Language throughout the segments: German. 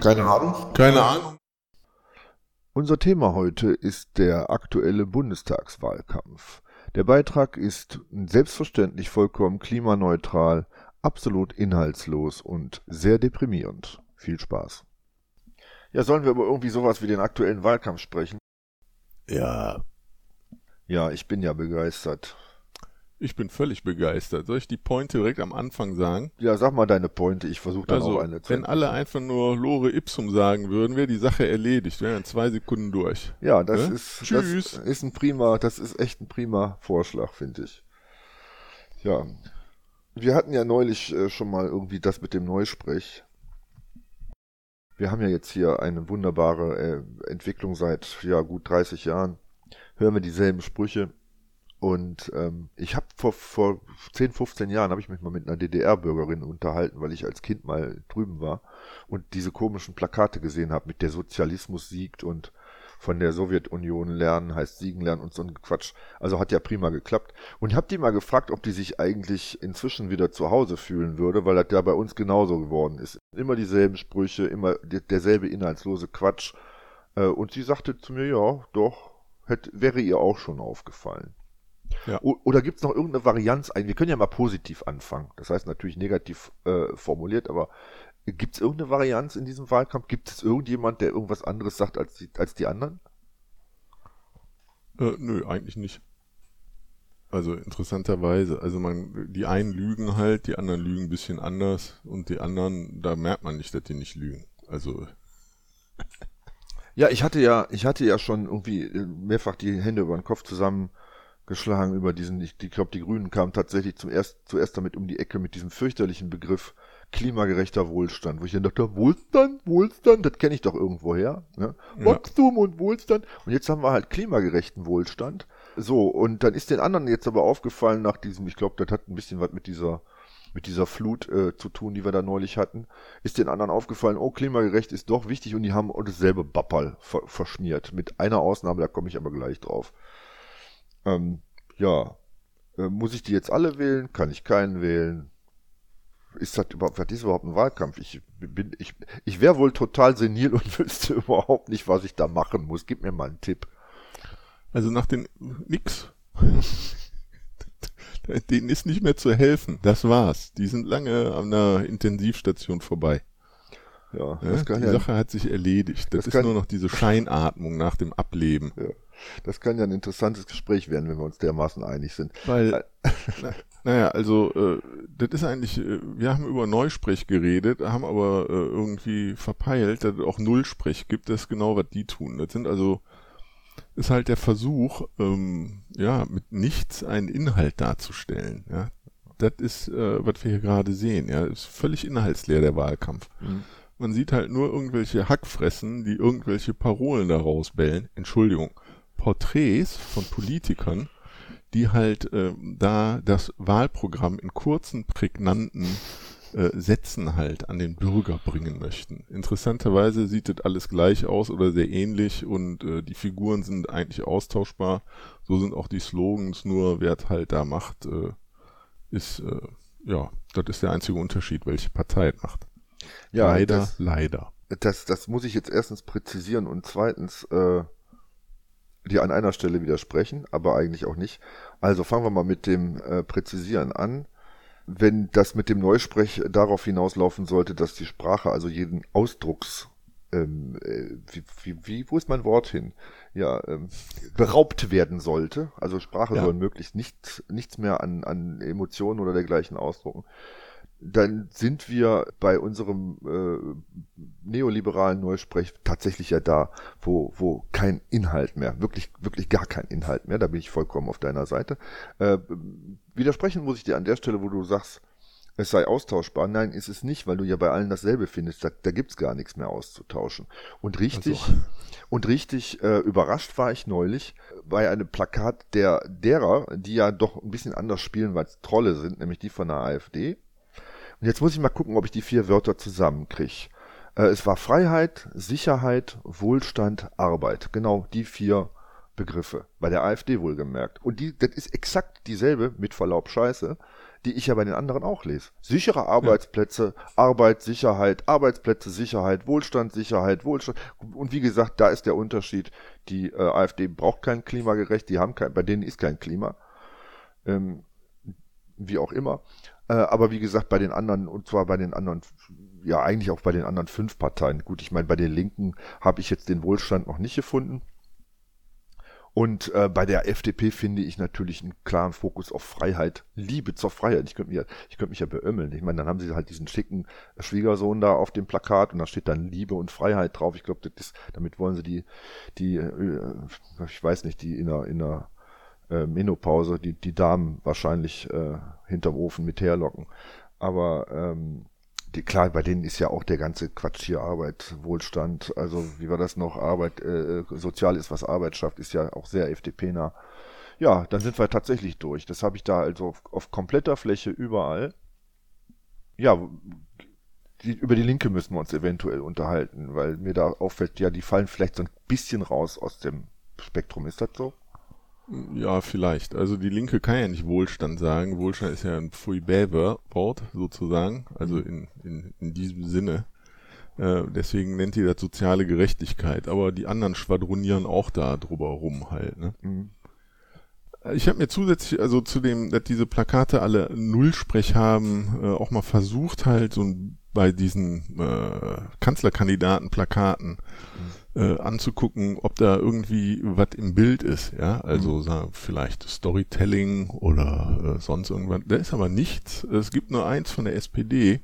Keine Ahnung. Keine Ahnung. Unser Thema heute ist der aktuelle Bundestagswahlkampf. Der Beitrag ist selbstverständlich vollkommen klimaneutral, absolut inhaltslos und sehr deprimierend. Viel Spaß. Ja, sollen wir über irgendwie sowas wie den aktuellen Wahlkampf sprechen? Ja. Ja, ich bin ja begeistert. Ich bin völlig begeistert. Soll ich die Pointe direkt am Anfang sagen? Ja, sag mal deine Pointe, ich versuche dann also, auch eine zu Wenn alle einfach nur Lore Ipsum sagen würden, wäre die Sache erledigt, wäre in zwei Sekunden durch. Ja, das Ne? ist Tschüss. Das ist ein prima, das ist echt ein prima Vorschlag, finde ich. Ja. Wir hatten ja neulich äh, schon mal irgendwie das mit dem Neusprech. Wir haben ja jetzt hier eine wunderbare äh, Entwicklung seit ja gut 30 Jahren. Hören wir dieselben Sprüche. Und ähm, ich habe vor, vor 10, 15 Jahren habe ich mich mal mit einer DDR-Bürgerin unterhalten, weil ich als Kind mal drüben war und diese komischen Plakate gesehen habe, mit der Sozialismus siegt und von der Sowjetunion lernen heißt siegen lernen und so ein Quatsch. Also hat ja prima geklappt. Und ich habe die mal gefragt, ob die sich eigentlich inzwischen wieder zu Hause fühlen würde, weil das ja bei uns genauso geworden ist. Immer dieselben Sprüche, immer der- derselbe inhaltslose Quatsch. Äh, Und sie sagte zu mir, ja, doch, hätte, wäre ihr auch schon aufgefallen. Ja. Oder gibt es noch irgendeine Varianz ein? Wir können ja mal positiv anfangen. Das heißt natürlich negativ äh, formuliert, aber gibt es irgendeine Varianz in diesem Wahlkampf? Gibt es irgendjemand, der irgendwas anderes sagt als die, als die anderen? Äh, nö, eigentlich nicht. Also interessanterweise, also man, die einen lügen halt, die anderen lügen ein bisschen anders und die anderen, da merkt man nicht, dass die nicht lügen. Also Ja, ich hatte ja, ich hatte ja schon irgendwie äh, mehrfach die Hände über den Kopf zusammengeschlagen über diesen, ich, ich glaube, die Grünen kamen tatsächlich zum erst, zuerst damit um die Ecke mit diesem fürchterlichen Begriff klimagerechter Wohlstand, wo ich dann dachte, Wohlstand, Wohlstand, das kenne ich doch irgendwoher. Ne? Ja. Wachstum und Wohlstand. Und jetzt haben wir halt klimagerechten Wohlstand. So, und dann ist den anderen jetzt aber aufgefallen nach diesem, ich glaube, das hat ein bisschen was mit dieser mit dieser Flut äh, zu tun, die wir da neulich hatten, ist den anderen aufgefallen, oh, klimagerecht ist doch wichtig und die haben dasselbe Bappal ver verschmiert. Mit einer Ausnahme, da komme ich aber gleich drauf. Ähm, ja, äh, muss ich die jetzt alle wählen? Kann ich keinen wählen? Ist das überhaupt, was ist überhaupt ein Wahlkampf? Ich bin, ich, ich wäre wohl total senil und wüsste überhaupt nicht, was ich da machen muss. Gib mir mal einen Tipp. Also nach den nix. Denen ist nicht mehr zu helfen. Das war's. Die sind lange an der Intensivstation vorbei. Ja, Ja, die ja, Sache hat sich erledigt. Das, Das ist nur noch diese Scheinatmung nach dem Ableben. Das kann ja ein interessantes Gespräch werden, wenn wir uns dermaßen einig sind. Weil, na, naja, also äh, das ist eigentlich, äh, wir haben über Neusprech geredet, haben aber äh, irgendwie verpeilt, dass es auch Nullsprech gibt. Das ist genau, was die tun. Das sind also, ist halt der Versuch, ähm, ja, mit nichts einen Inhalt darzustellen. Ja, das ist, äh, was wir hier gerade sehen. Ja, ist völlig inhaltsleer der Wahlkampf. Mhm. Man sieht halt nur irgendwelche Hackfressen, die irgendwelche Parolen da rausbellen. Entschuldigung, Porträts von Politikern, die halt äh, da das Wahlprogramm in kurzen, prägnanten äh, Sätzen halt an den Bürger bringen möchten. Interessanterweise sieht das alles gleich aus oder sehr ähnlich und äh, die Figuren sind eigentlich austauschbar. So sind auch die Slogans, nur wer es halt da macht, äh, ist, äh, ja, das ist der einzige Unterschied, welche Partei es macht. Ja, leider, das- leider. das, das muss ich jetzt erstens präzisieren und zweitens äh, dir an einer Stelle widersprechen, aber eigentlich auch nicht. Also fangen wir mal mit dem äh, Präzisieren an. Wenn das mit dem Neusprech darauf hinauslaufen sollte, dass die Sprache also jeden Ausdrucks ähm, äh, wie, wie, wie, wo ist mein Wort hin? Ja, ähm, beraubt werden sollte. Also Sprache Ja. soll möglichst nicht, nichts mehr an, an Emotionen oder dergleichen ausdrucken dann sind wir bei unserem äh, neoliberalen Neusprech tatsächlich ja da, wo, wo kein Inhalt mehr, wirklich, wirklich gar kein Inhalt mehr, da bin ich vollkommen auf deiner Seite. Äh, widersprechen muss ich dir an der Stelle, wo du sagst, es sei austauschbar. Nein, ist es nicht, weil du ja bei allen dasselbe findest. Da, da gibt's gar nichts mehr auszutauschen. Und richtig, Ach und richtig äh, überrascht war ich neulich bei einem Plakat der derer, die ja doch ein bisschen anders spielen, weil es Trolle sind, nämlich die von der AfD. Und jetzt muss ich mal gucken, ob ich die vier Wörter zusammenkriege. Äh, es war Freiheit, Sicherheit, Wohlstand, Arbeit. Genau die vier Begriffe. Bei der AfD wohlgemerkt. Und die, das ist exakt dieselbe, mit Verlaub Scheiße, die ich ja bei den anderen auch lese. Sichere Arbeitsplätze, ja. Arbeit, Sicherheit, Arbeitsplätze, Sicherheit, Wohlstand, Sicherheit, Wohlstand. Und wie gesagt, da ist der Unterschied. Die äh, AfD braucht kein Klimagerecht, die haben kein, bei denen ist kein Klima. Ähm, wie auch immer. Äh, aber wie gesagt, bei den anderen, und zwar bei den anderen, ja eigentlich auch bei den anderen fünf Parteien. Gut, ich meine, bei den Linken habe ich jetzt den Wohlstand noch nicht gefunden. Und äh, bei der FDP finde ich natürlich einen klaren Fokus auf Freiheit, Liebe zur Freiheit. Ich könnte mich, ja, ich mich ja beömmeln. Ich meine, dann haben sie halt diesen schicken Schwiegersohn da auf dem Plakat und da steht dann Liebe und Freiheit drauf. Ich glaube, damit wollen sie die, die, äh, ich weiß nicht, die in der, in der äh, Menopause, die, die Damen wahrscheinlich äh, hinterm Ofen mit herlocken. Aber ähm, die, klar, bei denen ist ja auch der ganze Quatsch hier Arbeit, Wohlstand, also wie war das noch, Arbeit, äh, sozial ist, was Arbeit schafft, ist ja auch sehr FDP-nah. Ja, dann sind wir tatsächlich durch. Das habe ich da also auf, auf kompletter Fläche überall. Ja, die, über die Linke müssen wir uns eventuell unterhalten, weil mir da auffällt, ja, die fallen vielleicht so ein bisschen raus aus dem Spektrum. Ist das so? Ja, vielleicht. Also die Linke kann ja nicht Wohlstand sagen. Wohlstand ist ja ein Pfui-Bäver-Wort sozusagen, also mhm. in, in, in diesem Sinne. Äh, deswegen nennt die das soziale Gerechtigkeit. Aber die anderen schwadronieren auch da drüber rum halt. Ne? Mhm. Ich habe mir zusätzlich, also zu dem, dass diese Plakate alle Nullsprech haben, äh, auch mal versucht halt so ein, bei diesen äh, Kanzlerkandidaten-Plakaten mhm äh, anzugucken, ob da irgendwie was im Bild ist, ja, also mhm. sagen, vielleicht Storytelling oder äh, sonst irgendwas. Da ist aber nichts. Es gibt nur eins von der SPD,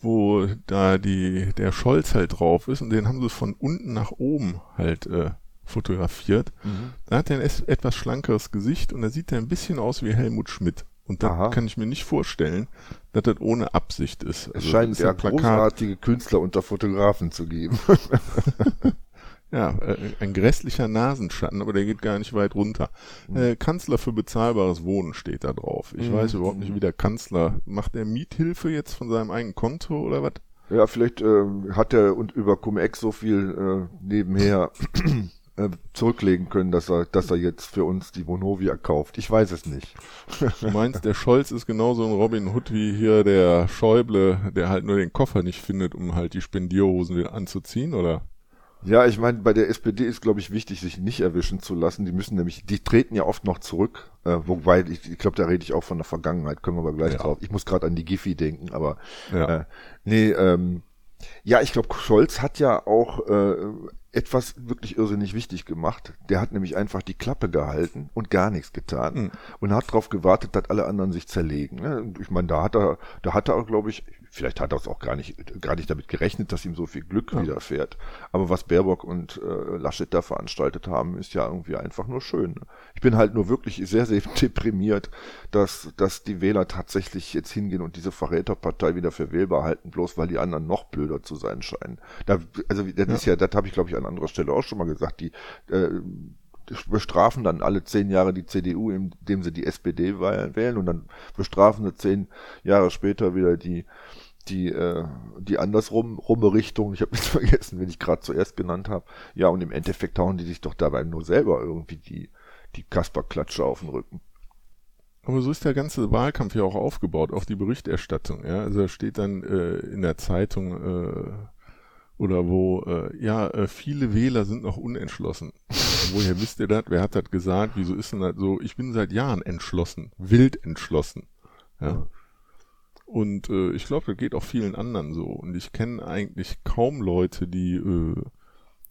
wo da die der Scholz halt drauf ist und den haben sie von unten nach oben halt äh, fotografiert. Mhm. Da hat er ein etwas schlankeres Gesicht und da sieht er ein bisschen aus wie Helmut Schmidt. Und da kann ich mir nicht vorstellen, dass das ohne Absicht ist. Also es scheint ja großartige Künstler unter Fotografen zu geben. ja, äh, ein grässlicher Nasenschatten, aber der geht gar nicht weit runter. Mhm. Äh, Kanzler für bezahlbares Wohnen steht da drauf. Ich mhm. weiß überhaupt nicht, wie der Kanzler, macht er Miethilfe jetzt von seinem eigenen Konto oder was? Ja, vielleicht äh, hat er und über Cum-Ex so viel äh, nebenher äh, zurücklegen können, dass er, dass er jetzt für uns die Vonovia kauft. Ich weiß es nicht. Du meinst, der Scholz ist genauso ein Robin Hood wie hier der Schäuble, der halt nur den Koffer nicht findet, um halt die Spendierhosen wieder anzuziehen, oder? Ja, ich meine, bei der SPD ist, glaube ich, wichtig, sich nicht erwischen zu lassen. Die müssen nämlich, die treten ja oft noch zurück, äh, wobei, ich, ich glaube, da rede ich auch von der Vergangenheit, können wir aber gleich ja. drauf. Ich muss gerade an die Giffy denken, aber ja. äh, nee, ähm, ja, ich glaube, Scholz hat ja auch äh, etwas wirklich irrsinnig wichtig gemacht. Der hat nämlich einfach die Klappe gehalten und gar nichts getan mhm. und hat darauf gewartet, dass alle anderen sich zerlegen. Ne? Ich meine, da hat er, da hat er, glaube ich, vielleicht hat er es auch gar nicht, gar nicht damit gerechnet, dass ihm so viel Glück ja. widerfährt. Aber was Baerbock und äh, Laschet da veranstaltet haben, ist ja irgendwie einfach nur schön. Ich bin halt nur wirklich sehr, sehr deprimiert, dass, dass die Wähler tatsächlich jetzt hingehen und diese Verräterpartei wieder für wählbar halten, bloß weil die anderen noch blöder zu sein scheinen. Da, also das ja. ist ja, das habe ich glaube ich an anderer Stelle auch schon mal gesagt, die äh, bestrafen dann alle zehn Jahre die CDU, indem sie die SPD wählen und dann bestrafen sie zehn Jahre später wieder die die äh, die andersrum rumme Richtung. Ich habe jetzt vergessen, wen ich gerade zuerst genannt habe. Ja, und im Endeffekt hauen die sich doch dabei nur selber irgendwie die die Kasperklatsche auf den Rücken. Aber so ist der ganze Wahlkampf ja auch aufgebaut auf die Berichterstattung. Ja, also da steht dann äh, in der Zeitung äh, oder wo, äh, ja, äh, viele Wähler sind noch unentschlossen. Woher wisst ihr das? Wer hat das gesagt? Wieso ist denn das so? Ich bin seit Jahren entschlossen, wild entschlossen. Ja. Und äh, ich glaube, das geht auch vielen anderen so. Und ich kenne eigentlich kaum Leute, die, äh,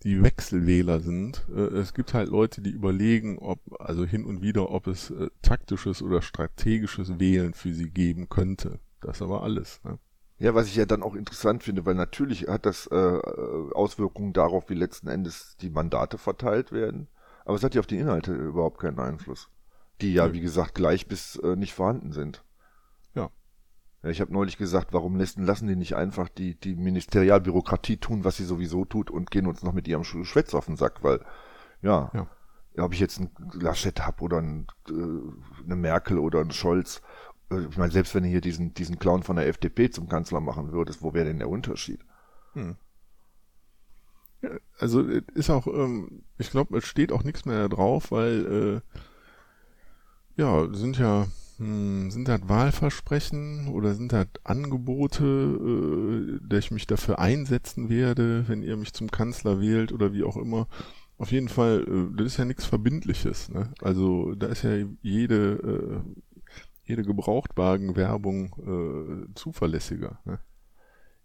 die Wechselwähler sind. Äh, es gibt halt Leute, die überlegen, ob, also hin und wieder, ob es äh, taktisches oder strategisches Wählen für sie geben könnte. Das aber alles. Ne? Ja, was ich ja dann auch interessant finde, weil natürlich hat das äh, Auswirkungen darauf, wie letzten Endes die Mandate verteilt werden. Aber es hat ja auf die Inhalte überhaupt keinen Einfluss. Die ja, ja. wie gesagt, gleich bis äh, nicht vorhanden sind. Ich habe neulich gesagt, warum lassen, lassen die nicht einfach die, die Ministerialbürokratie tun, was sie sowieso tut und gehen uns noch mit ihrem Schwätz auf den Sack, weil, ja, ja. ob ich jetzt einen Laschet hab oder ein, äh, eine Merkel oder einen Scholz äh, ich meine, selbst wenn du hier diesen, diesen Clown von der FDP zum Kanzler machen würdest, wo wäre denn der Unterschied? Hm. also ist auch, ähm, ich glaube, es steht auch nichts mehr drauf, weil äh, ja, sind ja hm, sind das Wahlversprechen oder sind das Angebote, äh, dass ich mich dafür einsetzen werde, wenn ihr mich zum Kanzler wählt oder wie auch immer? Auf jeden Fall, äh, das ist ja nichts Verbindliches. Ne? Also da ist ja jede, äh, jede Gebrauchtwagenwerbung äh, zuverlässiger. Ne?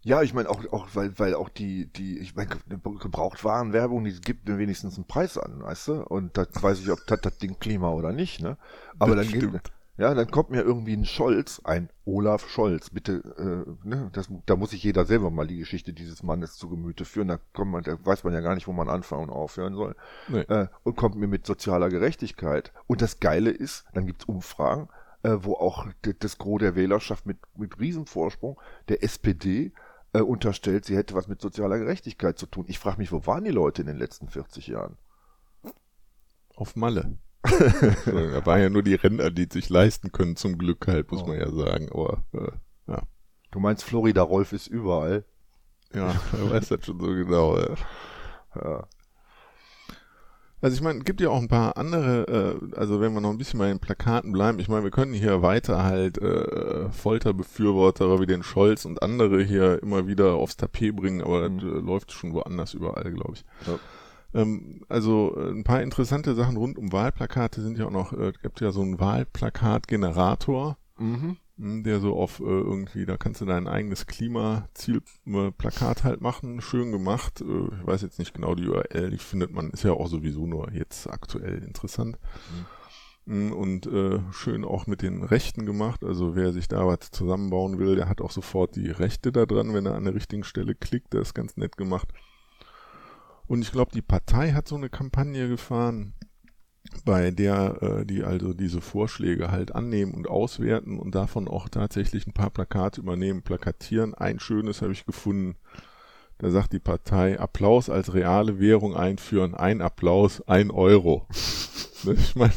Ja, ich meine auch, auch weil, weil auch die, die, ich meine, Gebrauchtwarenwerbung, die gibt mir wenigstens einen Preis an, weißt du? Und da weiß ich, ob das, das Ding Klima oder nicht, ne? Aber das dann stimmt. Ja, dann kommt mir irgendwie ein Scholz, ein Olaf Scholz, bitte, äh, ne, das, da muss sich jeder selber mal die Geschichte dieses Mannes zu Gemüte führen, da, kommt man, da weiß man ja gar nicht, wo man anfangen und aufhören soll. Nee. Äh, und kommt mir mit sozialer Gerechtigkeit. Und das Geile ist, dann gibt's Umfragen, äh, wo auch das Gros der Wählerschaft mit, mit Riesenvorsprung der SPD äh, unterstellt, sie hätte was mit sozialer Gerechtigkeit zu tun. Ich frage mich, wo waren die Leute in den letzten 40 Jahren? Auf Malle da waren ja nur die Rentner, die sich leisten können, zum Glück halt, muss oh. man ja sagen. Aber äh, ja. Du meinst, Florida Rolf ist überall? Ja, er weiß das schon so genau. Ja. ja. Also ich meine, gibt ja auch ein paar andere, äh, also wenn wir noch ein bisschen bei den Plakaten bleiben, ich meine, wir können hier weiter halt äh, Folterbefürworter wie den Scholz und andere hier immer wieder aufs Tapet bringen, aber mhm. das äh, läuft schon woanders überall, glaube ich. Ja. Ähm, also äh, ein paar interessante Sachen rund um Wahlplakate sind ja auch noch, äh, gibt ja so einen Wahlplakatgenerator, mhm. Hm, der so auf äh, irgendwie, da kannst du dein eigenes Klimazielplakat halt machen, schön gemacht. Äh, ich weiß jetzt nicht genau die URL, die findet man, ist ja auch sowieso nur jetzt aktuell interessant. Mhm. Hm, und äh, schön auch mit den Rechten gemacht. Also wer sich da was zusammenbauen will, der hat auch sofort die Rechte da dran, wenn er an der richtigen Stelle klickt. Das ist ganz nett gemacht. Und ich glaube, die Partei hat so eine Kampagne gefahren, bei der äh, die also diese Vorschläge halt annehmen und auswerten und davon auch tatsächlich ein paar Plakate übernehmen, plakatieren. Ein schönes habe ich gefunden. Da sagt die Partei, Applaus als reale Währung einführen, ein Applaus, ein Euro. Ne, ich meine,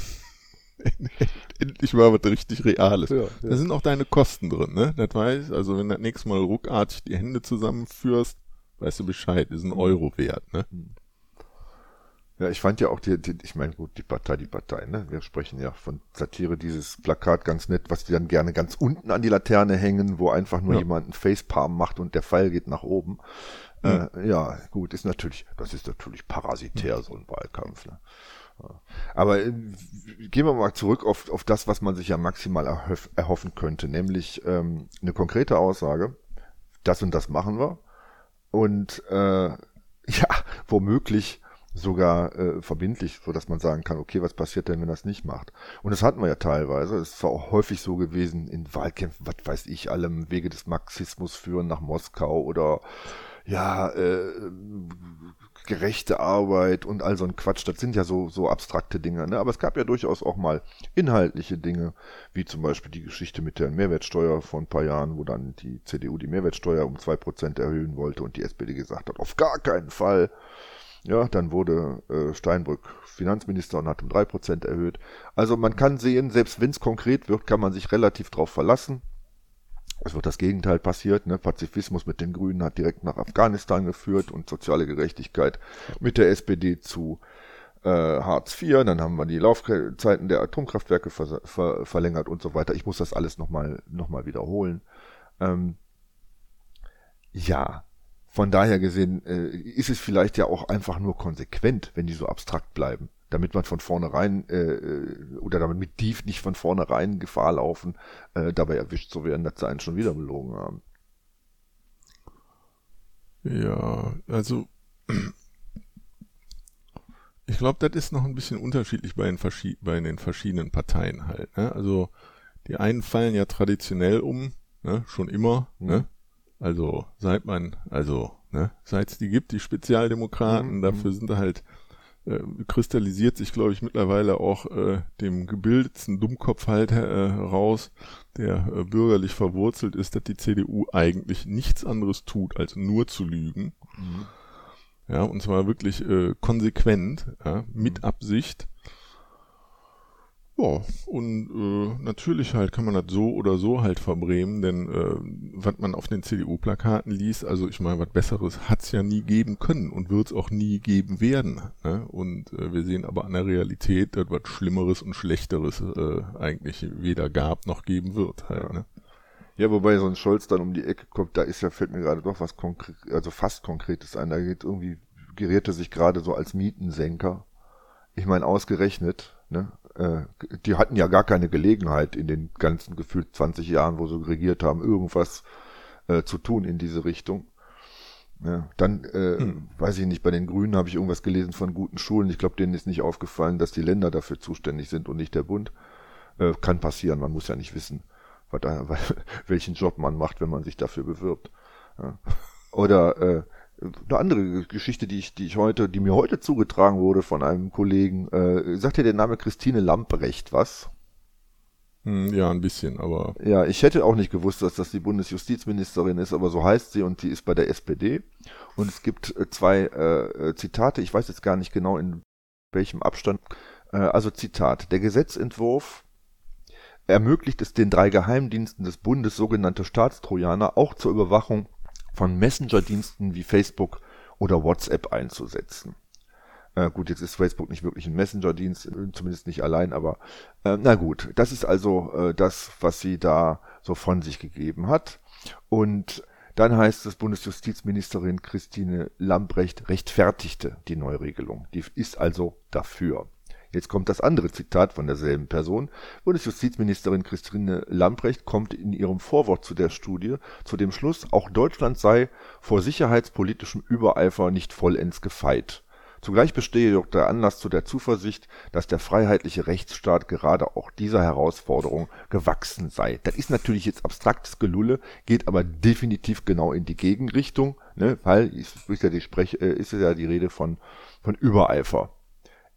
endlich mal was richtig Reales. Ja, ja. Da sind auch deine Kosten drin, ne? Das weiß, also wenn du das nächste Mal ruckartig die Hände zusammenführst, weißt du Bescheid, ist ein mhm. Euro wert, ne? Mhm. Ja, ich fand ja auch die, die ich meine, gut, die Partei, die Partei, ne? Wir sprechen ja von Satire, dieses Plakat ganz nett, was die dann gerne ganz unten an die Laterne hängen, wo einfach nur ja. jemand ein Facepalm macht und der Pfeil geht nach oben. Mhm. Äh, ja, gut, ist natürlich, das ist natürlich parasitär, mhm. so ein Wahlkampf, ne? Aber äh, gehen wir mal zurück auf, auf das, was man sich ja maximal erhoff, erhoffen könnte, nämlich ähm, eine konkrete Aussage, das und das machen wir und äh, ja, womöglich sogar äh, verbindlich, so dass man sagen kann, okay, was passiert denn, wenn das nicht macht? Und das hatten wir ja teilweise. Es war auch häufig so gewesen in Wahlkämpfen, was weiß ich, allem Wege des Marxismus führen nach Moskau oder ja, äh, gerechte Arbeit und all so ein Quatsch. Das sind ja so, so abstrakte Dinge. Ne? Aber es gab ja durchaus auch mal inhaltliche Dinge, wie zum Beispiel die Geschichte mit der Mehrwertsteuer vor ein paar Jahren, wo dann die CDU die Mehrwertsteuer um zwei Prozent erhöhen wollte und die SPD gesagt hat, auf gar keinen Fall. Ja, dann wurde äh, Steinbrück Finanzminister und hat um drei Prozent erhöht. Also man kann sehen, selbst wenn es konkret wird, kann man sich relativ drauf verlassen. Es wird das Gegenteil passiert. Ne? Pazifismus mit den Grünen hat direkt nach Afghanistan geführt und soziale Gerechtigkeit mit der SPD zu äh, Hartz IV. Dann haben wir die Laufzeiten der Atomkraftwerke ver ver verlängert und so weiter. Ich muss das alles nochmal noch mal wiederholen. Ähm, ja, von daher gesehen äh, ist es vielleicht ja auch einfach nur konsequent, wenn die so abstrakt bleiben damit man von vornherein äh, äh, oder damit mit Dief nicht von vornherein Gefahr laufen, äh, dabei erwischt zu werden, dass sie einen schon wieder belogen haben. Ja, also ich glaube, das ist noch ein bisschen unterschiedlich bei den, bei den verschiedenen Parteien halt. Ne? Also die einen fallen ja traditionell um, ne? schon immer. Mhm. Ne? Also seit man, also ne? seit es die gibt, die Spezialdemokraten, mhm. dafür sind halt äh, kristallisiert sich, glaube ich, mittlerweile auch äh, dem gebildeten Dummkopf halt heraus, äh, der äh, bürgerlich verwurzelt ist, dass die CDU eigentlich nichts anderes tut, als nur zu lügen. Mhm. Ja, und zwar wirklich äh, konsequent, ja, mit mhm. Absicht. Ja, und äh, natürlich halt kann man das so oder so halt verbremen, denn äh, was man auf den CDU-Plakaten liest, also ich meine, was Besseres hat's ja nie geben können und wird's auch nie geben werden. Ne? Und äh, wir sehen aber an der Realität, dass was Schlimmeres und Schlechteres äh, eigentlich weder gab noch geben wird halt. Ne? Ja, wobei so ein Scholz dann um die Ecke kommt, da ist ja, fällt mir gerade doch was konkret, also fast Konkretes ein. Da geht irgendwie, geriert er sich gerade so als Mietensenker. Ich meine, ausgerechnet, ne? Äh, die hatten ja gar keine Gelegenheit in den ganzen gefühlt 20 Jahren, wo sie regiert haben, irgendwas äh, zu tun in diese Richtung. Ja, dann, äh, hm. weiß ich nicht, bei den Grünen habe ich irgendwas gelesen von guten Schulen. Ich glaube, denen ist nicht aufgefallen, dass die Länder dafür zuständig sind und nicht der Bund. Äh, kann passieren, man muss ja nicht wissen, was da, welchen Job man macht, wenn man sich dafür bewirbt. Ja. Oder äh, eine andere Geschichte, die ich, die ich heute, die mir heute zugetragen wurde von einem Kollegen. Äh, sagt dir der Name Christine Lamprecht was? Hm, ja, ein bisschen, aber. Ja, ich hätte auch nicht gewusst, dass das die Bundesjustizministerin ist, aber so heißt sie und die ist bei der SPD. Und es gibt äh, zwei äh, Zitate, ich weiß jetzt gar nicht genau in welchem Abstand. Äh, also Zitat, der Gesetzentwurf ermöglicht es den drei Geheimdiensten des Bundes, sogenannte Staatstrojaner, auch zur Überwachung von Messenger-Diensten wie Facebook oder WhatsApp einzusetzen. Äh, gut, jetzt ist Facebook nicht wirklich ein Messenger-Dienst, zumindest nicht allein, aber äh, na gut, das ist also äh, das, was sie da so von sich gegeben hat. Und dann heißt es, Bundesjustizministerin Christine Lambrecht rechtfertigte die Neuregelung. Die ist also dafür. Jetzt kommt das andere Zitat von derselben Person. Bundesjustizministerin Christine Lamprecht kommt in ihrem Vorwort zu der Studie zu dem Schluss, auch Deutschland sei vor sicherheitspolitischem Übereifer nicht vollends gefeit. Zugleich bestehe jedoch der Anlass zu der Zuversicht, dass der freiheitliche Rechtsstaat gerade auch dieser Herausforderung gewachsen sei. Das ist natürlich jetzt abstraktes Gelulle, geht aber definitiv genau in die Gegenrichtung, ne, weil ist ja die, Sprech, äh, ist ja die Rede von, von Übereifer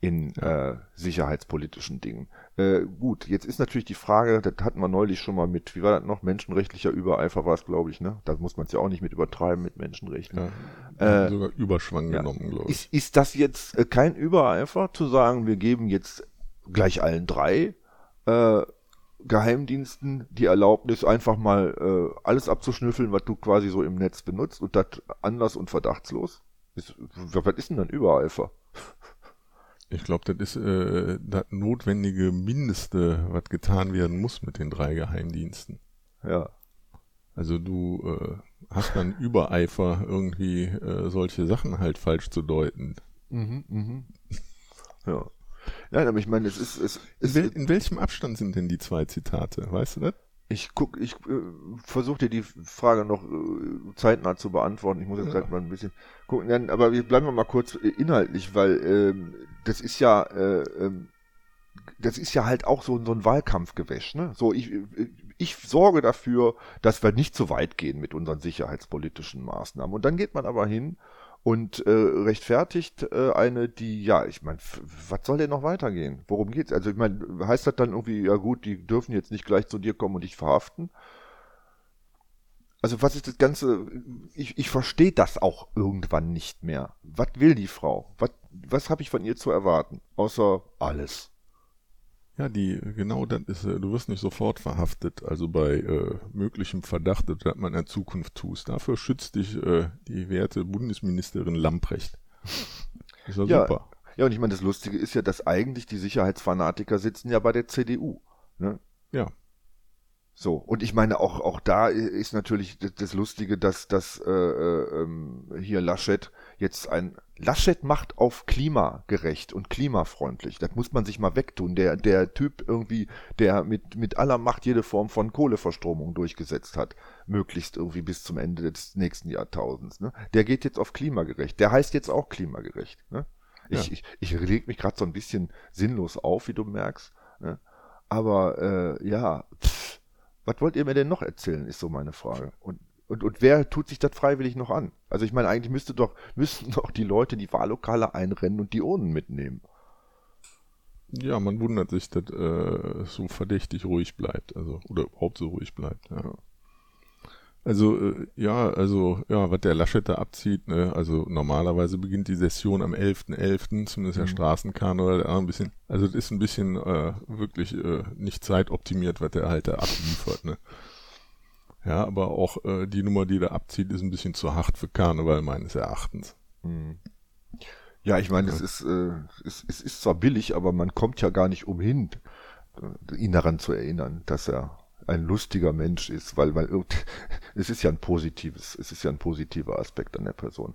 in äh, sicherheitspolitischen Dingen. Äh, gut, jetzt ist natürlich die Frage, das hatten wir neulich schon mal mit, wie war das noch, menschenrechtlicher Übereifer war es, glaube ich, ne? Da muss man es ja auch nicht mit übertreiben mit Menschenrechten. Ja, äh, sogar Überschwang ja, genommen, glaube ich. Ist, ist das jetzt äh, kein Übereifer, zu sagen, wir geben jetzt gleich allen drei äh, Geheimdiensten die Erlaubnis, einfach mal äh, alles abzuschnüffeln, was du quasi so im Netz benutzt und das anders und verdachtslos? Ist, was ist denn dann Übereifer? Ich glaube, das ist äh, das notwendige Mindeste, was getan werden muss mit den drei Geheimdiensten. Ja. Also du äh, hast dann Übereifer, irgendwie äh, solche Sachen halt falsch zu deuten. Mhm, mhm. Ja. Nein, aber ich meine, es ist. Es, es in, wel in welchem Abstand sind denn die zwei Zitate? Weißt du das? Ich guck, ich äh, versuche dir die Frage noch äh, zeitnah zu beantworten. Ich muss jetzt ja. gerade mal ein bisschen gucken. Dann, aber wir bleiben mal kurz äh, inhaltlich, weil ähm, das ist ja, äh, ähm, das ist ja halt auch so, so ein Wahlkampfgewäsch. Ne? So, ich, ich sorge dafür, dass wir nicht zu weit gehen mit unseren sicherheitspolitischen Maßnahmen. Und dann geht man aber hin und äh, rechtfertigt äh, eine, die, ja, ich meine, was soll denn noch weitergehen? Worum geht's? Also ich meine, heißt das dann irgendwie, ja gut, die dürfen jetzt nicht gleich zu dir kommen und dich verhaften? Also was ist das Ganze? Ich, ich verstehe das auch irgendwann nicht mehr. Was will die Frau? Was, was habe ich von ihr zu erwarten? Außer alles. Ja, die, genau das ist, äh, du wirst nicht sofort verhaftet, also bei äh, möglichem Verdacht, dass man in Zukunft tust. Dafür schützt dich äh, die werte Bundesministerin Lamprecht. Ist ja, ja super. Ja, und ich meine, das Lustige ist ja, dass eigentlich die Sicherheitsfanatiker sitzen ja bei der CDU. Ne? Ja. So, und ich meine, auch, auch da ist natürlich das Lustige, dass, dass äh, äh, ähm, hier Laschet jetzt ein Laschet macht auf klimagerecht und klimafreundlich. Das muss man sich mal wegtun. Der, der Typ irgendwie, der mit, mit aller Macht jede Form von Kohleverstromung durchgesetzt hat, möglichst irgendwie bis zum Ende des nächsten Jahrtausends, ne? der geht jetzt auf klimagerecht. Der heißt jetzt auch klimagerecht. Ne? Ich, ja. ich, ich reg mich gerade so ein bisschen sinnlos auf, wie du merkst. Ne? Aber äh, ja, pff, was wollt ihr mir denn noch erzählen, ist so meine Frage. Und, und, und wer tut sich das freiwillig noch an? Also ich meine, eigentlich müsste doch, müssten doch die Leute die Wahllokale einrennen und die Urnen mitnehmen. Ja, man wundert sich, dass äh, so verdächtig ruhig bleibt, also oder überhaupt so ruhig bleibt. Ja. Also, äh, ja, also, ja, was der Laschet da abzieht, ne, also normalerweise beginnt die Session am 11.11., .11., zumindest der Mhm. Straßenkarneval, der ein bisschen, also das ist ein bisschen äh, wirklich äh, nicht zeitoptimiert, was der halt da abliefert, ne. Ja, aber auch äh, die Nummer, die der abzieht, ist ein bisschen zu hart für Karneval meines Erachtens. Mhm. Ja, ich meine, es ist, äh, es, es ist zwar billig, aber man kommt ja gar nicht umhin, äh, ihn daran zu erinnern, dass er ein lustiger Mensch ist, weil, weil es ist ja ein positives, es ist ja ein positiver Aspekt an der Person.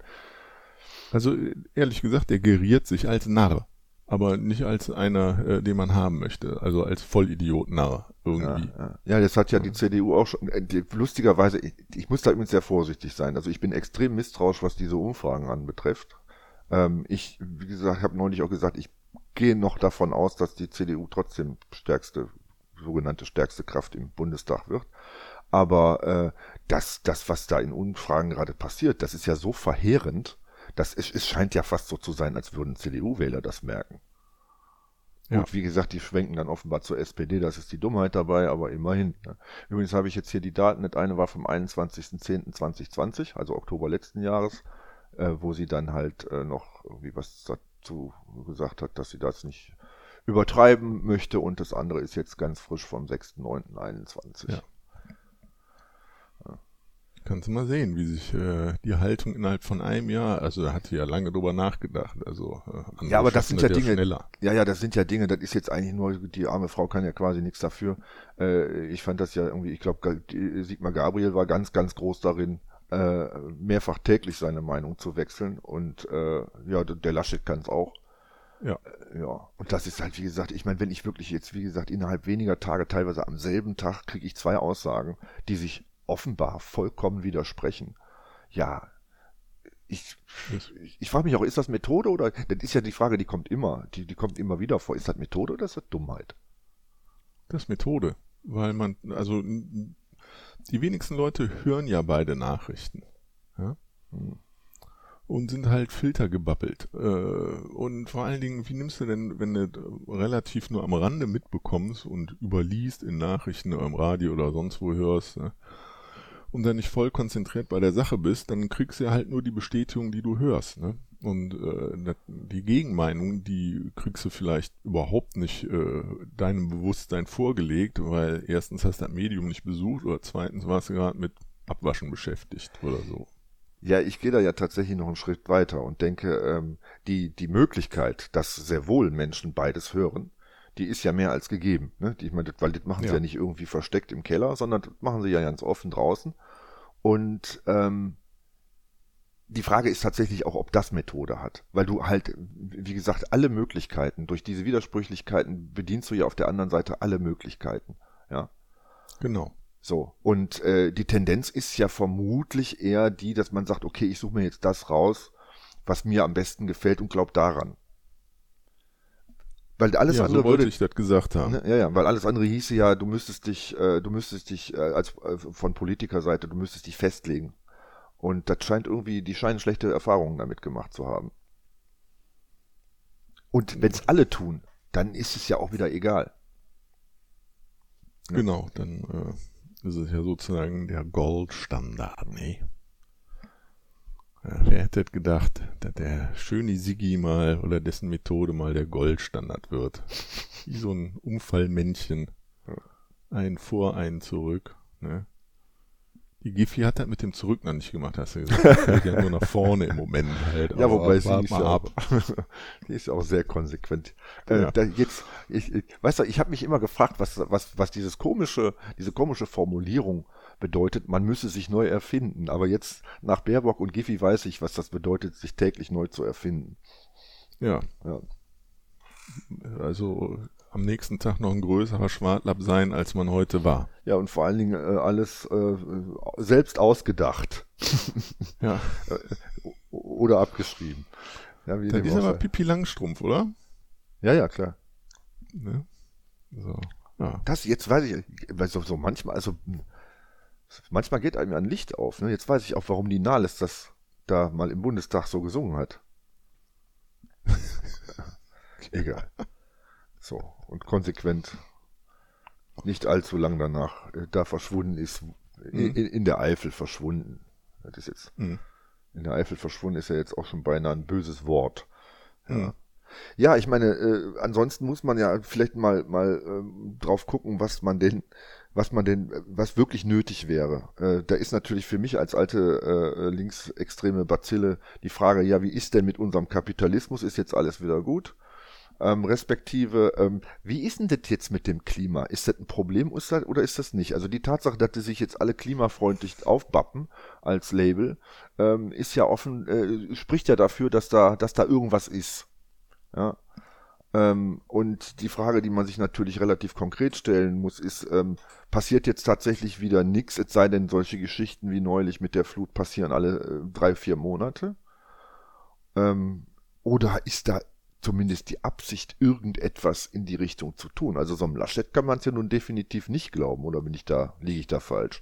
Also ehrlich gesagt, der geriert sich als Narr, aber nicht als einer, äh, den man haben möchte, also als Vollidiot-Narr Ja, irgendwie. ja. ja, das hat ja die CDU auch schon. äh, Die, lustigerweise, ich, ich muss da übrigens sehr vorsichtig sein. Also ich bin extrem misstrauisch, was diese Umfragen anbetrifft. Ähm, ich, wie gesagt, habe neulich auch gesagt, ich gehe noch davon aus, dass die CDU trotzdem stärkste, sogenannte stärkste Kraft im Bundestag wird. Aber äh, das, das, was da in Umfragen gerade passiert, das ist ja so verheerend, dass es, es scheint ja fast so zu sein, als würden CDU-Wähler das merken. Ja. Gut, wie gesagt, die schwenken dann offenbar zur SPD, das ist die Dummheit dabei, aber immerhin. Ne? Übrigens habe ich jetzt hier die Daten, das eine war vom 21.10.2020, also Oktober letzten Jahres, äh, wo sie dann halt äh, noch irgendwie was dazu gesagt hat, dass sie das nicht übertreiben möchte und das andere ist jetzt ganz frisch vom 6.9.21. Ja. Kannst du mal sehen, wie sich äh, die Haltung innerhalb von einem Jahr, also da hat sie ja lange drüber nachgedacht, also äh, Ja, aber das sind ja Dinge- schneller. Ja, ja, das sind ja Dinge, das ist jetzt eigentlich nur, die arme Frau kann ja quasi nichts dafür. Äh, ich fand das ja irgendwie, ich glaube, Sigmar Gabriel war ganz, ganz groß darin, äh, mehrfach täglich seine Meinung zu wechseln und äh, ja, der der Laschet kann es auch. Ja. Äh, ja, und das ist halt, wie gesagt, ich meine, wenn ich wirklich jetzt, wie gesagt, innerhalb weniger Tage, teilweise am selben Tag, kriege ich zwei Aussagen, die sich offenbar vollkommen widersprechen. Ja, ich, ich, ich frage mich auch, ist das Methode oder, das ist ja die Frage, die kommt immer, die, die kommt immer wieder vor. Ist das Methode oder ist das Dummheit? Das ist Methode, weil man, also die wenigsten Leute hören ja beide Nachrichten. Ja? Hm. Und sind halt filtergebabbelt. Äh, und vor allen Dingen, wie nimmst du denn, wenn du relativ nur am Rande mitbekommst und überliest in Nachrichten oder im Radio oder sonst wo hörst, ne? Und dann nicht voll konzentriert bei der Sache bist, dann kriegst du ja halt nur die Bestätigung, die du hörst. Ne? Und äh, die Gegenmeinung, die kriegst du vielleicht überhaupt nicht äh, deinem Bewusstsein vorgelegt, weil erstens hast du das Medium nicht besucht oder zweitens warst du gerade mit Abwaschen beschäftigt oder so. Ja, ich gehe da ja tatsächlich noch einen Schritt weiter und denke, ähm, die, die Möglichkeit, dass sehr wohl Menschen beides hören, die ist ja mehr als gegeben. Ne? Die, ich meine, weil das machen sie Ja. ja nicht irgendwie versteckt im Keller, sondern das machen sie ja ganz offen draußen. Und ähm, die Frage ist tatsächlich auch, ob das Methode hat. Weil du halt, wie gesagt, alle Möglichkeiten, durch diese Widersprüchlichkeiten bedienst du ja auf der anderen Seite alle Möglichkeiten. Ja. Genau. So, und äh, die Tendenz ist ja vermutlich eher die, dass man sagt, okay, ich suche mir jetzt das raus, was mir am besten gefällt und glaub daran. Weil alles ja, andere so wollte würde, ich das gesagt haben. ne, ja, ja, weil alles andere hieße ja, du müsstest dich, äh, du müsstest dich äh, als äh, von Politikerseite, du müsstest dich festlegen. Und das scheint irgendwie, die scheinen schlechte Erfahrungen damit gemacht zu haben. Und wenn es alle tun, dann ist es ja auch wieder egal. Ja. Genau, dann äh, ist es ja sozusagen der Goldstandard, ne? Ja, wer hätte gedacht, dass der schöne Siggi mal oder dessen Methode mal der Goldstandard wird? Wie so ein Unfallmännchen. Ein vor, ein zurück. Ne? Die Giffy hat das mit dem Zurück noch nicht gemacht, hast du gesagt. Das fällt ja nur nach vorne im Moment halt. Ja, wobei sie ist ja, ab. die ist ja auch sehr konsequent. Äh, Ja. da jetzt, ich, ich, weißt du, ich habe mich immer gefragt, was, was, was dieses komische, diese komische Formulierung bedeutet, man müsse sich neu erfinden. Aber jetzt nach Baerbock und Giffy weiß ich, was das bedeutet, sich täglich neu zu erfinden. Ja, Ja. also am nächsten Tag noch ein größerer Schwartlapp sein, als man heute war. Ja, und vor allen Dingen äh, alles äh, selbst ausgedacht Ja, o- oder abgeschrieben. Ja, wie das dem ist aber. Pipi Langstrumpf, oder? ja, ja, klar. Ne? So, ja. Das, jetzt weiß ich, weil so, so manchmal, also manchmal geht einem ein Licht auf. Ne? Jetzt weiß ich auch, warum die Nahles das da mal im Bundestag so gesungen hat. Egal. So, und konsequent nicht allzu lang danach äh, da verschwunden ist, in, in, der Eifel verschwunden. Das ist jetzt mhm. in der Eifel verschwunden ist ja jetzt auch schon beinahe ein böses Wort. Ja. Mhm. Ja, ich meine, äh, ansonsten muss man ja vielleicht mal mal äh, drauf gucken, was man denn was man denn, was wirklich nötig wäre. Äh, da ist natürlich für mich als alte äh, linksextreme Bazille die Frage, ja, wie ist denn mit unserem Kapitalismus? Ist jetzt alles wieder gut? Ähm, respektive, ähm, wie ist denn das jetzt mit dem Klima? Ist das ein Problem oder ist das nicht? Also die Tatsache, dass die sich jetzt alle klimafreundlich aufbappen als Label, ähm, ist ja offen, äh, spricht ja dafür, dass da, dass da irgendwas ist. Ja. Ähm, und die Frage, die man sich natürlich relativ konkret stellen muss, ist, ähm, passiert jetzt tatsächlich wieder nichts, es sei denn, solche Geschichten wie neulich mit der Flut passieren alle äh, drei, vier Monate? Ähm, oder ist da zumindest die Absicht, irgendetwas in die Richtung zu tun? Also so einem Laschet kann man es ja nun definitiv nicht glauben, oder bin ich da, liege ich da falsch?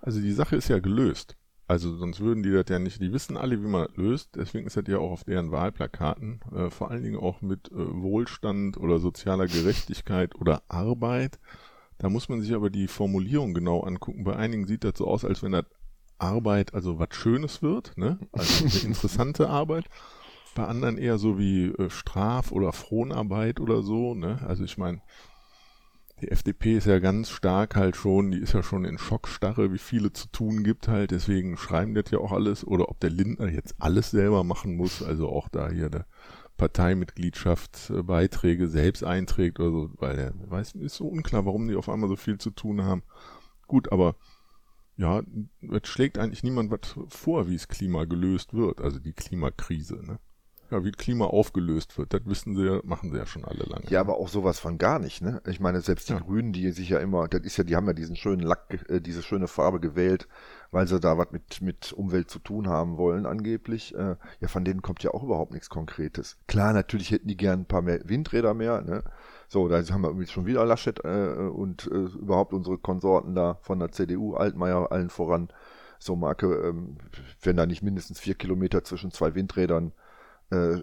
Also die Sache ist ja gelöst. Also sonst würden die das ja nicht, die wissen alle, wie man das löst, deswegen ist das ja auch auf deren Wahlplakaten, äh, vor allen Dingen auch mit äh, Wohlstand oder sozialer Gerechtigkeit oder Arbeit. Da muss man sich aber die Formulierung genau angucken. Bei einigen sieht das so aus, als wenn das Arbeit also was Schönes wird, ne? Also eine interessante Arbeit. Bei anderen eher so wie äh, Straf- oder Fronarbeit oder so, ne? Also ich meine, die FDP ist ja ganz stark halt schon, die ist ja schon in Schockstarre, wie viele zu tun gibt halt, deswegen schreiben das ja auch alles, oder ob der Lindner jetzt alles selber machen muss, also auch da hier der Parteimitgliedschaftsbeiträge selbst einträgt oder so, weil er weiß, ist so unklar, warum die auf einmal so viel zu tun haben. Gut, aber ja, es schlägt eigentlich niemand was vor, wie das Klima gelöst wird, also die Klimakrise, ne? Ja, wie Klima aufgelöst wird, das wissen sie ja, machen sie ja schon alle lange. Ja, aber auch sowas von gar nicht, ne? Ich meine, selbst die ja. Grünen, die sich ja immer, das ist ja, die haben ja diesen schönen Lack, äh, diese schöne Farbe gewählt, weil sie da was mit, mit Umwelt zu tun haben wollen, angeblich. Äh, ja, von denen kommt ja auch überhaupt nichts Konkretes. Klar, natürlich hätten die gern ein paar mehr Windräder mehr, ne? So, da haben wir irgendwie schon wieder Laschet äh, und äh, überhaupt unsere Konsorten da von der CDU, Altmaier allen voran. So Marke, ähm, wenn da nicht mindestens vier Kilometer zwischen zwei Windrädern äh,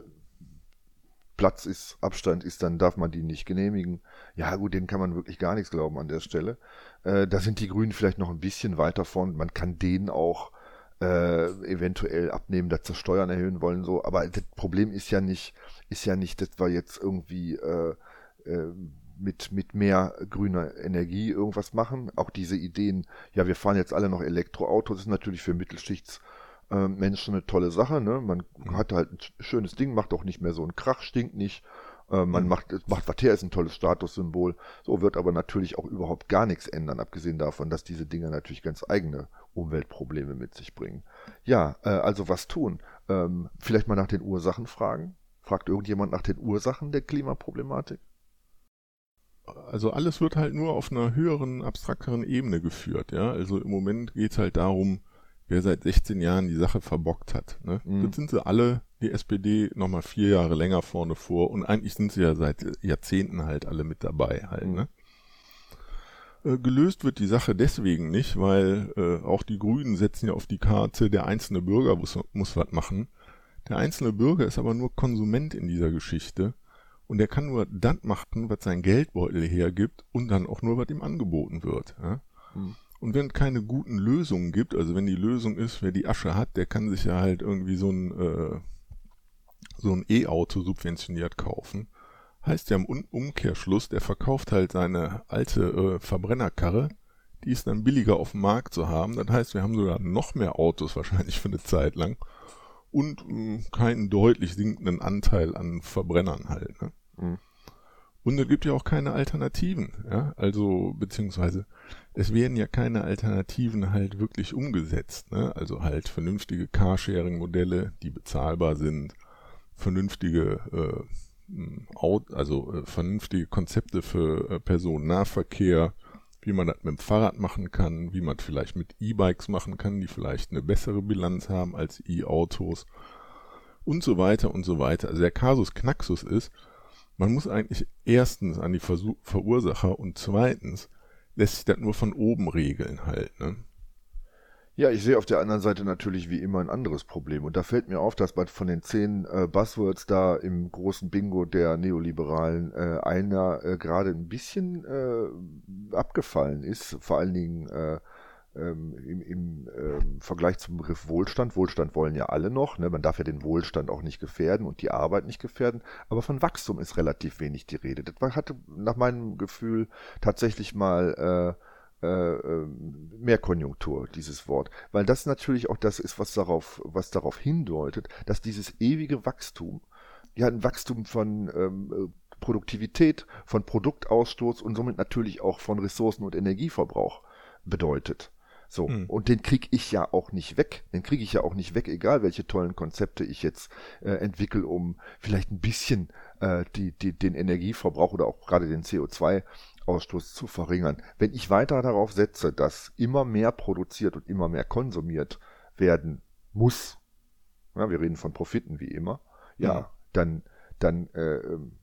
Platz ist, Abstand ist, dann darf man die nicht genehmigen. Ja gut, denen kann man wirklich gar nichts glauben an der Stelle. Äh, da sind die Grünen vielleicht noch ein bisschen weiter von. Man kann denen auch äh, eventuell abnehmen, dass sie Steuern erhöhen wollen, so. Aber das Problem ist ja nicht, ist ja nicht, dass wir jetzt irgendwie äh, äh, mit, mit mehr grüner Energie irgendwas machen. Auch diese Ideen, ja, wir fahren jetzt alle noch Elektroautos, ist natürlich für Mittelschichts äh, Menschen eine tolle Sache. Ne? Man mhm. hat halt ein schönes Ding, macht auch nicht mehr so einen Krach, stinkt nicht. Äh, man mhm. macht, macht Verkehr ist ein tolles Statussymbol. So wird aber natürlich auch überhaupt gar nichts ändern, abgesehen davon, dass diese Dinge natürlich ganz eigene Umweltprobleme mit sich bringen. Ja, äh, also was tun? Ähm, vielleicht mal nach den Ursachen fragen. Fragt irgendjemand nach den Ursachen der Klimaproblematik? also alles wird halt nur auf einer höheren, abstrakteren Ebene geführt, ja. Also im Moment geht's halt darum, wer seit 16 Jahren die Sache verbockt hat. Ne? Mhm. Jetzt sind sie alle, die SPD, nochmal vier Jahre länger vorne vor und eigentlich sind sie ja seit Jahrzehnten halt alle mit dabei halt. Mhm. Ne? Äh, gelöst wird die Sache deswegen nicht, weil äh, auch die Grünen setzen ja auf die Karte, der einzelne Bürger muss, muss was machen. Der einzelne Bürger ist aber nur Konsument in dieser Geschichte und er kann nur das machen, was sein Geldbeutel hergibt und dann auch nur, was ihm angeboten wird. Ja? Mhm. Und wenn es keine guten Lösungen gibt, also wenn die Lösung ist, wer die Asche hat, der kann sich ja halt irgendwie so ein äh, so ein E-Auto subventioniert kaufen. Heißt ja im Umkehrschluss, der verkauft halt seine alte äh, Verbrennerkarre, die ist dann billiger auf dem Markt zu haben. Das heißt, wir haben sogar noch mehr Autos wahrscheinlich für eine Zeit lang und mh, keinen deutlich sinkenden Anteil an Verbrennern halt. Ne? Und es gibt ja auch keine Alternativen, ja, also beziehungsweise es werden ja keine Alternativen halt wirklich umgesetzt, ne? Also halt vernünftige Carsharing-Modelle, die bezahlbar sind, vernünftige äh, also äh, vernünftige Konzepte für äh, Personennahverkehr, wie man das mit dem Fahrrad machen kann, wie man vielleicht mit E-Bikes machen kann, die vielleicht eine bessere Bilanz haben als E-Autos und so weiter und so weiter. Also der Kasus Knaxus ist, man muss eigentlich erstens an die Versuch Verursacher und zweitens lässt sich das nur von oben regeln halt. Ne? Ja, ich sehe auf der anderen Seite natürlich wie immer ein anderes Problem. Und da fällt mir auf, dass bei von den zehn äh, Buzzwords da im großen Bingo der Neoliberalen äh, einer äh, gerade ein bisschen äh, abgefallen ist. Vor allen Dingen äh, ähm, im, im ähm, Vergleich zum Begriff Wohlstand, Wohlstand wollen ja alle noch, ne? man darf ja den Wohlstand auch nicht gefährden und die Arbeit nicht gefährden, aber von Wachstum ist relativ wenig die Rede. Das hatte nach meinem Gefühl tatsächlich mal äh, äh, ähm, mehr Konjunktur, dieses Wort. Weil das natürlich auch das ist, was darauf, was darauf hindeutet, dass dieses ewige Wachstum, ja, ein Wachstum von ähm, Produktivität, von Produktausstoß und somit natürlich auch von Ressourcen- und Energieverbrauch bedeutet. So, mhm. und den kriege ich ja auch nicht weg. Den kriege ich ja auch nicht weg, egal welche tollen Konzepte ich jetzt äh, entwickle, um vielleicht ein bisschen äh, die, die, den Energieverbrauch oder auch gerade den CO2-Ausstoß zu verringern. Wenn ich weiter darauf setze, dass immer mehr produziert und immer mehr konsumiert werden muss, ja, wir reden von Profiten wie immer, ja, ja. dann, dann äh, ähm,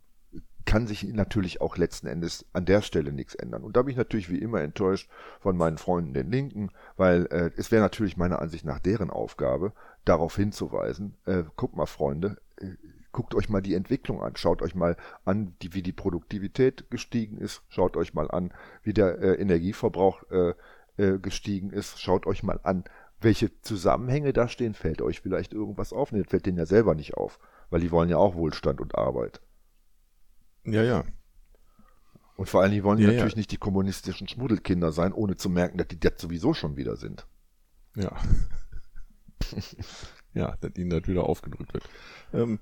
kann sich natürlich auch letzten Endes an der Stelle nichts ändern. Und da bin ich natürlich wie immer enttäuscht von meinen Freunden den Linken, weil äh, es wäre natürlich meiner Ansicht nach deren Aufgabe, darauf hinzuweisen, äh, guckt mal Freunde, äh, guckt euch mal die Entwicklung an, schaut euch mal an, die, wie die Produktivität gestiegen ist, schaut euch mal an, wie der äh, Energieverbrauch äh, äh, gestiegen ist, schaut euch mal an, welche Zusammenhänge da stehen, fällt euch vielleicht irgendwas auf? Ne, fällt denen ja selber nicht auf, weil die wollen ja auch Wohlstand und Arbeit. Ja, ja. Und vor allem, die wollen ja, natürlich ja. nicht die kommunistischen Schmuddelkinder sein, ohne zu merken, dass die jetzt sowieso schon wieder sind. Ja. ja, dass ihnen das wieder aufgedrückt wird. Ähm,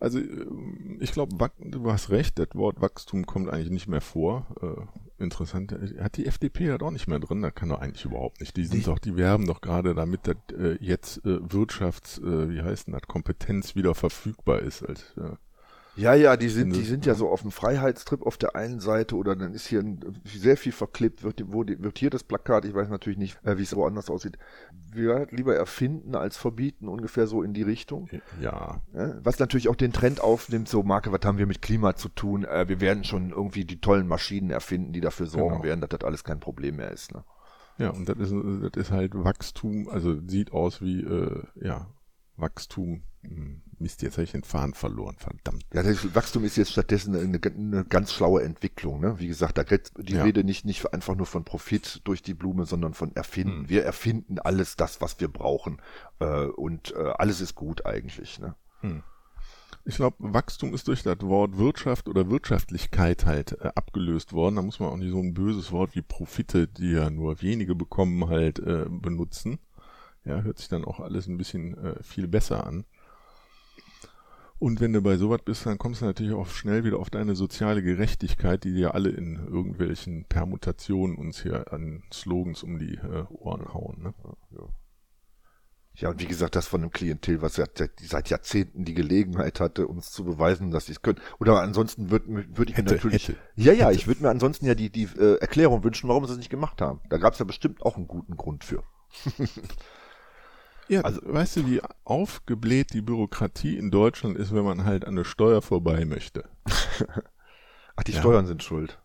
also, ähm, ich glaube, du hast recht, das Wort Wachstum kommt eigentlich nicht mehr vor. Äh, interessant. Hat die FDP das auch nicht mehr drin? Das kann doch eigentlich überhaupt nicht. Die sind die, doch, die werben doch gerade damit, dass äh, jetzt äh, Wirtschafts, äh, wie heißt denn das, Kompetenz wieder verfügbar ist als äh, ja, ja, die sind, die sind ja so auf dem Freiheitstrip auf der einen Seite oder dann ist hier ein, sehr viel verklebt, wird, wo, wird hier das Plakat, ich weiß natürlich nicht, äh, wie es woanders aussieht. Wir lieber erfinden als verbieten, ungefähr so in die Richtung. Ja. ja. Was natürlich auch den Trend aufnimmt, so Marke, was haben wir mit Klima zu tun? Äh, wir werden schon irgendwie die tollen Maschinen erfinden, die dafür sorgen genau. werden, dass das alles kein Problem mehr ist. Ne? Ja, und das ist, das ist halt Wachstum, also sieht aus wie, äh, ja, Wachstum hm, Mist, jetzt habe ich den Faden verloren, verdammt. Ja, das Wachstum ist jetzt stattdessen eine, eine ganz schlaue Entwicklung. Ne? Wie gesagt, da geht die ja. Rede nicht, nicht einfach nur von Profit durch die Blume, sondern von Erfinden. Hm. Wir erfinden alles das, was wir brauchen. Äh, und äh, alles ist gut eigentlich. Ne? Hm. Ich glaube, Wachstum ist durch das Wort Wirtschaft oder Wirtschaftlichkeit halt äh, abgelöst worden. Da muss man auch nicht so ein böses Wort wie Profite, die ja nur wenige bekommen, halt äh, benutzen. Ja, hört sich dann auch alles ein bisschen äh, viel besser an. Und wenn du bei sowas bist, dann kommst du natürlich auch schnell wieder auf deine soziale Gerechtigkeit, die dir alle in irgendwelchen Permutationen uns hier an Slogans um die äh, Ohren hauen. Ne? Ja. ja, und wie gesagt, das von einem Klientel, was seit, seit Jahrzehnten die Gelegenheit hatte, uns zu beweisen, dass sie es können. Oder ansonsten würde würd ich hätte, mir natürlich. Hätte, ja, ja, hätte. ich würde mir ansonsten ja die, die äh, Erklärung wünschen, warum sie es nicht gemacht haben. Da gab es ja bestimmt auch einen guten Grund für. Ja, also, weißt du, wie aufgebläht die Bürokratie in Deutschland ist, wenn man halt an der Steuer vorbei möchte? Ach, die ja. Steuern sind schuld.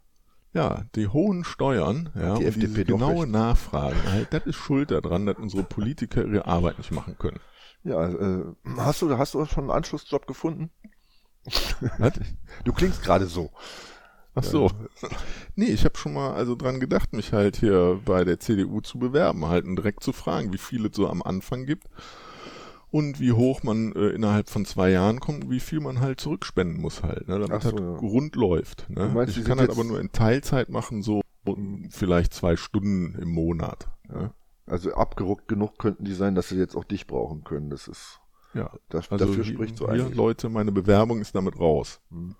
Ja, die hohen Steuern, ja, die FDP genaue Nachfragen, halt, das ist schuld daran, dass unsere Politiker ihre Arbeit nicht machen können. Ja, äh, hast du, hast du schon einen Anschlussjob gefunden? Was? Du klingst gerade so. Ach so. Nee, ich habe schon mal also dran gedacht, mich halt hier bei der CDU zu bewerben, halt und direkt zu fragen, wie viel es so am Anfang gibt und wie hoch man äh, innerhalb von zwei Jahren kommt, wie viel man halt zurückspenden muss halt, ne, damit so, halt ja. rund läuft. Ne? Meinst, ich kann halt aber nur in Teilzeit machen, so vielleicht zwei Stunden im Monat. Ja. Also abgeruckt genug könnten die sein, dass sie jetzt auch dich brauchen können. Das ist ja, das, also dafür spricht so eigentlich. Leute, meine Bewerbung ist damit raus. Hm.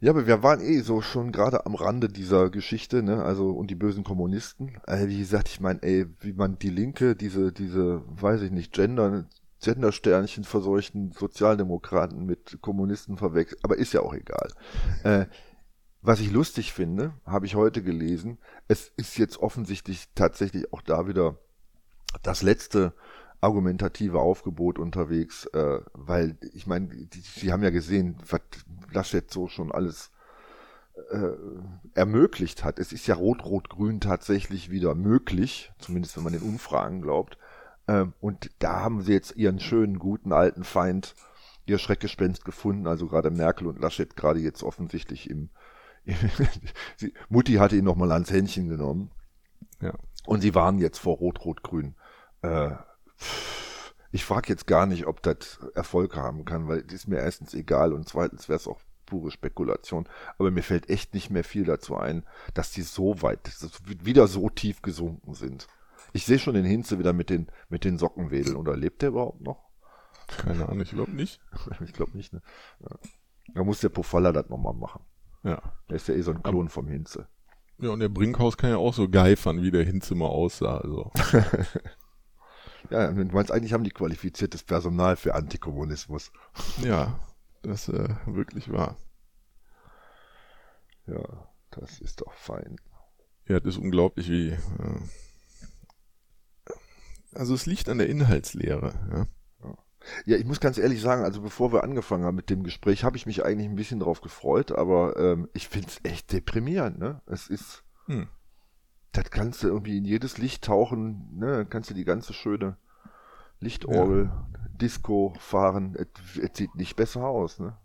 Ja, aber wir waren eh so schon gerade am Rande dieser Geschichte, ne? Also und die bösen Kommunisten. Also, wie gesagt, ich meine, ey, wie man die Linke, diese, diese, weiß ich nicht, Gender, Gendersternchen verseuchten Sozialdemokraten mit Kommunisten verwechselt, aber ist ja auch egal. Äh, was ich lustig finde, habe ich heute gelesen, es ist jetzt offensichtlich tatsächlich auch da wieder das letzte argumentative Aufgebot unterwegs, äh, weil ich meine, Sie haben ja gesehen, was Laschet so schon alles äh, ermöglicht hat. Es ist ja Rot-Rot-Grün tatsächlich wieder möglich, zumindest wenn man den Umfragen glaubt. Ähm, und da haben sie jetzt ihren schönen, guten, alten Feind, ihr Schreckgespenst gefunden, also gerade Merkel und Laschet gerade jetzt offensichtlich im, im Mutti hatte ihn nochmal ans Händchen genommen. Ja. Und sie waren jetzt vor Rot-Rot-Grün. Äh, ich frage jetzt gar nicht, ob das Erfolg haben kann, weil es ist mir erstens egal und zweitens wäre es auch pure Spekulation. Aber mir fällt echt nicht mehr viel dazu ein, dass die so weit, wieder so tief gesunken sind. Ich sehe schon den Hinze wieder mit den, mit den Socken wedeln. Oder lebt der überhaupt noch? Keine Ahnung, ich glaube nicht. ich glaube nicht, ne? Ja. Da muss der Pofalla das nochmal machen. Ja. Der ist ja eh so ein Klon vom Hinze. Ja, und der Brinkhaus kann ja auch so geifern, wie der Hinze mal aussah. Also. ja, du meinst, eigentlich haben die qualifiziertes Personal für Antikommunismus. Ja, das äh, wirklich wahr. Ja, das ist doch fein. Ja, das ist unglaublich, wie. Äh, also es liegt an der Inhaltslehre. Ja. Ja, ich muss ganz ehrlich sagen, also bevor wir angefangen haben mit dem Gespräch, habe ich mich eigentlich ein bisschen drauf gefreut, aber ähm, ich finde es echt deprimierend, ne? Es ist, hm. Das kannst du irgendwie in jedes Licht tauchen, ne? Dann kannst du die ganze schöne Lichtorgel, ja. Disco fahren, es sieht nicht besser aus, ne?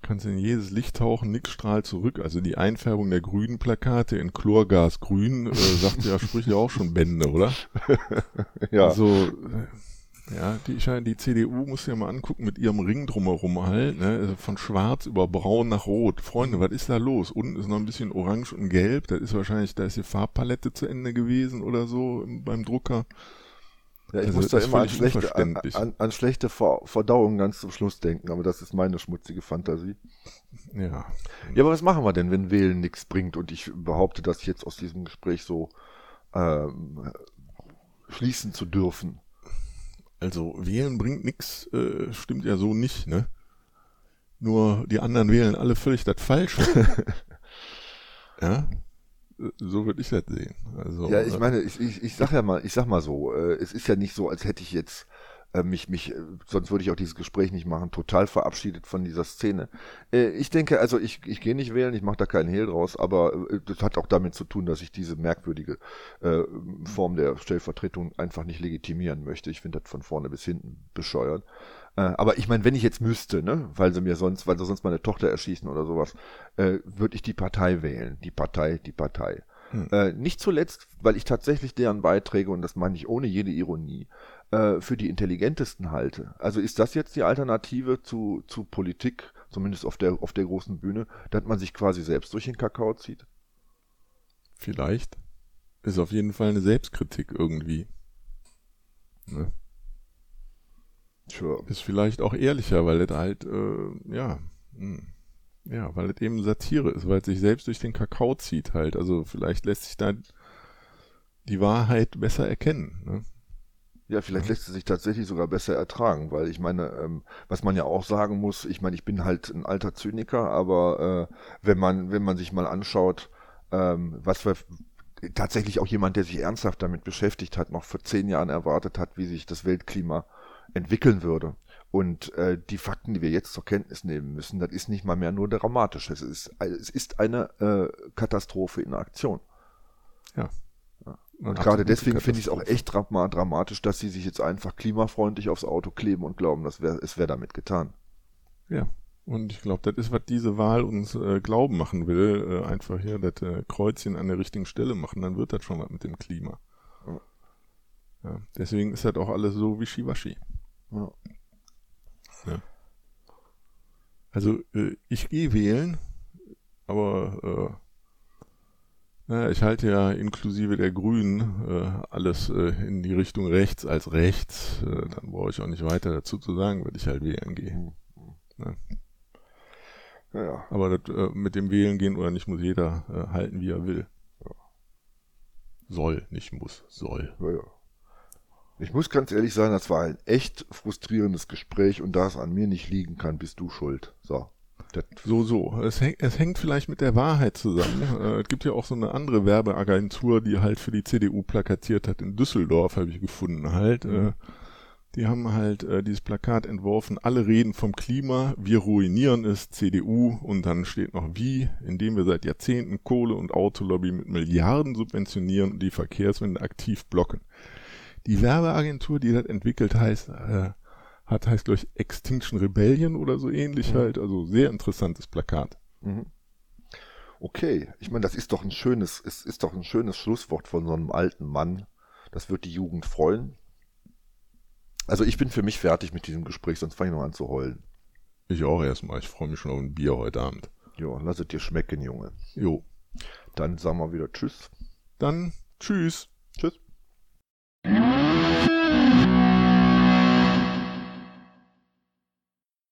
Kannst in jedes Licht tauchen, nix strahlt zurück. Also die Einfärbung der grünen Plakate in Chlorgasgrün, äh, sagt ja, spricht ja auch schon Bände, oder? ja. Also, äh, ja, die, die CDU muss ja mal angucken mit ihrem Ring drumherum halt, ne? Also von schwarz über braun nach rot. Freunde, was ist da los? Unten ist noch ein bisschen orange und gelb. Das ist wahrscheinlich, da ist die Farbpalette zu Ende gewesen oder so beim Drucker. Ja, ich also, muss da immer an schlechte, an, an, an schlechte Verdauung ganz zum Schluss denken, aber das ist meine schmutzige Fantasie. Ja. Ja, aber was machen wir denn, wenn Wählen nichts bringt und ich behaupte, das jetzt aus diesem Gespräch so ähm, schließen zu dürfen? Also wählen bringt nichts, äh, stimmt ja so nicht, ne? Nur die anderen wählen alle völlig das Falsche. ja, so würde ich das sehen. Also, ja, ich äh, meine, ich, ich, ich sag ja mal, ich sag mal so, äh, es ist ja nicht so, als hätte ich jetzt äh, mich, mich, äh, sonst würde ich auch dieses Gespräch nicht machen, total verabschiedet von dieser Szene. Äh, ich denke, also ich, ich gehe nicht wählen, ich mache da keinen Hehl draus, aber das hat auch damit zu tun, dass ich diese merkwürdige äh, Form der Stellvertretung einfach nicht legitimieren möchte. Ich finde das von vorne bis hinten bescheuert. Äh, aber ich meine, wenn ich jetzt müsste, ne, weil sie mir sonst, weil sie sonst meine Tochter erschießen oder sowas, äh, würde ich die Partei wählen. Die Partei, die Partei. Hm. Äh, nicht zuletzt, weil ich tatsächlich deren Beiträge, und das meine ich ohne jede Ironie, äh, für die intelligentesten halte. Also ist das jetzt die Alternative zu, zu Politik, zumindest auf der, auf der großen Bühne, dass man sich quasi selbst durch den Kakao zieht? Vielleicht. Ist auf jeden Fall eine Selbstkritik irgendwie. Ne? Sure. Ist vielleicht auch ehrlicher, weil das halt, äh, ja, mh. Hm. Ja, weil es eben Satire ist, weil es sich selbst durch den Kakao zieht halt. Also vielleicht lässt sich da die Wahrheit besser erkennen. Ne? Ja, vielleicht lässt sie sich tatsächlich sogar besser ertragen, weil ich meine, ähm, was man ja auch sagen muss, ich meine, ich bin halt ein alter Zyniker, aber äh, wenn man, wenn man sich mal anschaut, ähm, was wir tatsächlich auch jemand, der sich ernsthaft damit beschäftigt hat, noch vor zehn Jahren erwartet hat, wie sich das Weltklima entwickeln würde. Und äh, die Fakten, die wir jetzt zur Kenntnis nehmen müssen, das ist nicht mal mehr nur dramatisch. Es ist, es ist eine äh, Katastrophe in Aktion. Ja. Und gerade deswegen finde ich es auch echt dramatisch, dass sie sich jetzt einfach klimafreundlich aufs Auto kleben und glauben, das wär, es wäre damit getan. Ja. Und ich glaube, das ist, was diese Wahl uns äh, glauben machen will. Äh, einfach hier das äh, Kreuzchen an der richtigen Stelle machen, dann wird das schon was mit dem Klima. Ja. ja. Deswegen ist das auch alles so wischiwaschi. Ja. Ja. Also äh, ich gehe wählen, aber äh, naja, ich halte ja inklusive der Grünen äh, alles äh, in die Richtung rechts als rechts. Äh, dann brauche ich auch nicht weiter dazu zu sagen, wenn ich halt wählen gehe. Mhm. Ja. Ja. Aber das, mit dem Wählen gehen oder nicht muss jeder halten, wie er will. Ja. Soll, nicht muss, soll. Ich muss ganz ehrlich sagen, das war ein echt frustrierendes Gespräch und da es an mir nicht liegen kann, bist du schuld. So. Das so, so. Es, häng, es hängt vielleicht mit der Wahrheit zusammen. äh, es gibt ja auch so eine andere Werbeagentur, die halt für die CDU plakatiert hat. In Düsseldorf habe ich gefunden halt. Mhm. Äh, die haben halt äh, dieses Plakat entworfen. Alle reden vom Klima. Wir ruinieren es, CDU. Und dann steht noch wie, indem wir seit Jahrzehnten Kohle- und Autolobby mit Milliarden subventionieren und die Verkehrswende aktiv blocken. Die Werbeagentur, die das entwickelt heißt, äh, hat, heißt glaube ich Extinction Rebellion oder so ähnlich mhm. halt. Also sehr interessantes Plakat. Mhm. Okay, ich meine, das ist doch ein schönes, es ist doch ein schönes Schlusswort von so einem alten Mann. Das wird die Jugend freuen. Also ich bin für mich fertig mit diesem Gespräch, sonst fange ich noch an zu heulen. Ich auch erstmal. Ich freue mich schon auf ein Bier heute Abend. Jo, lass es dir schmecken, Junge. Jo. Dann sagen wir wieder Tschüss. Dann tschüss. Tschüss.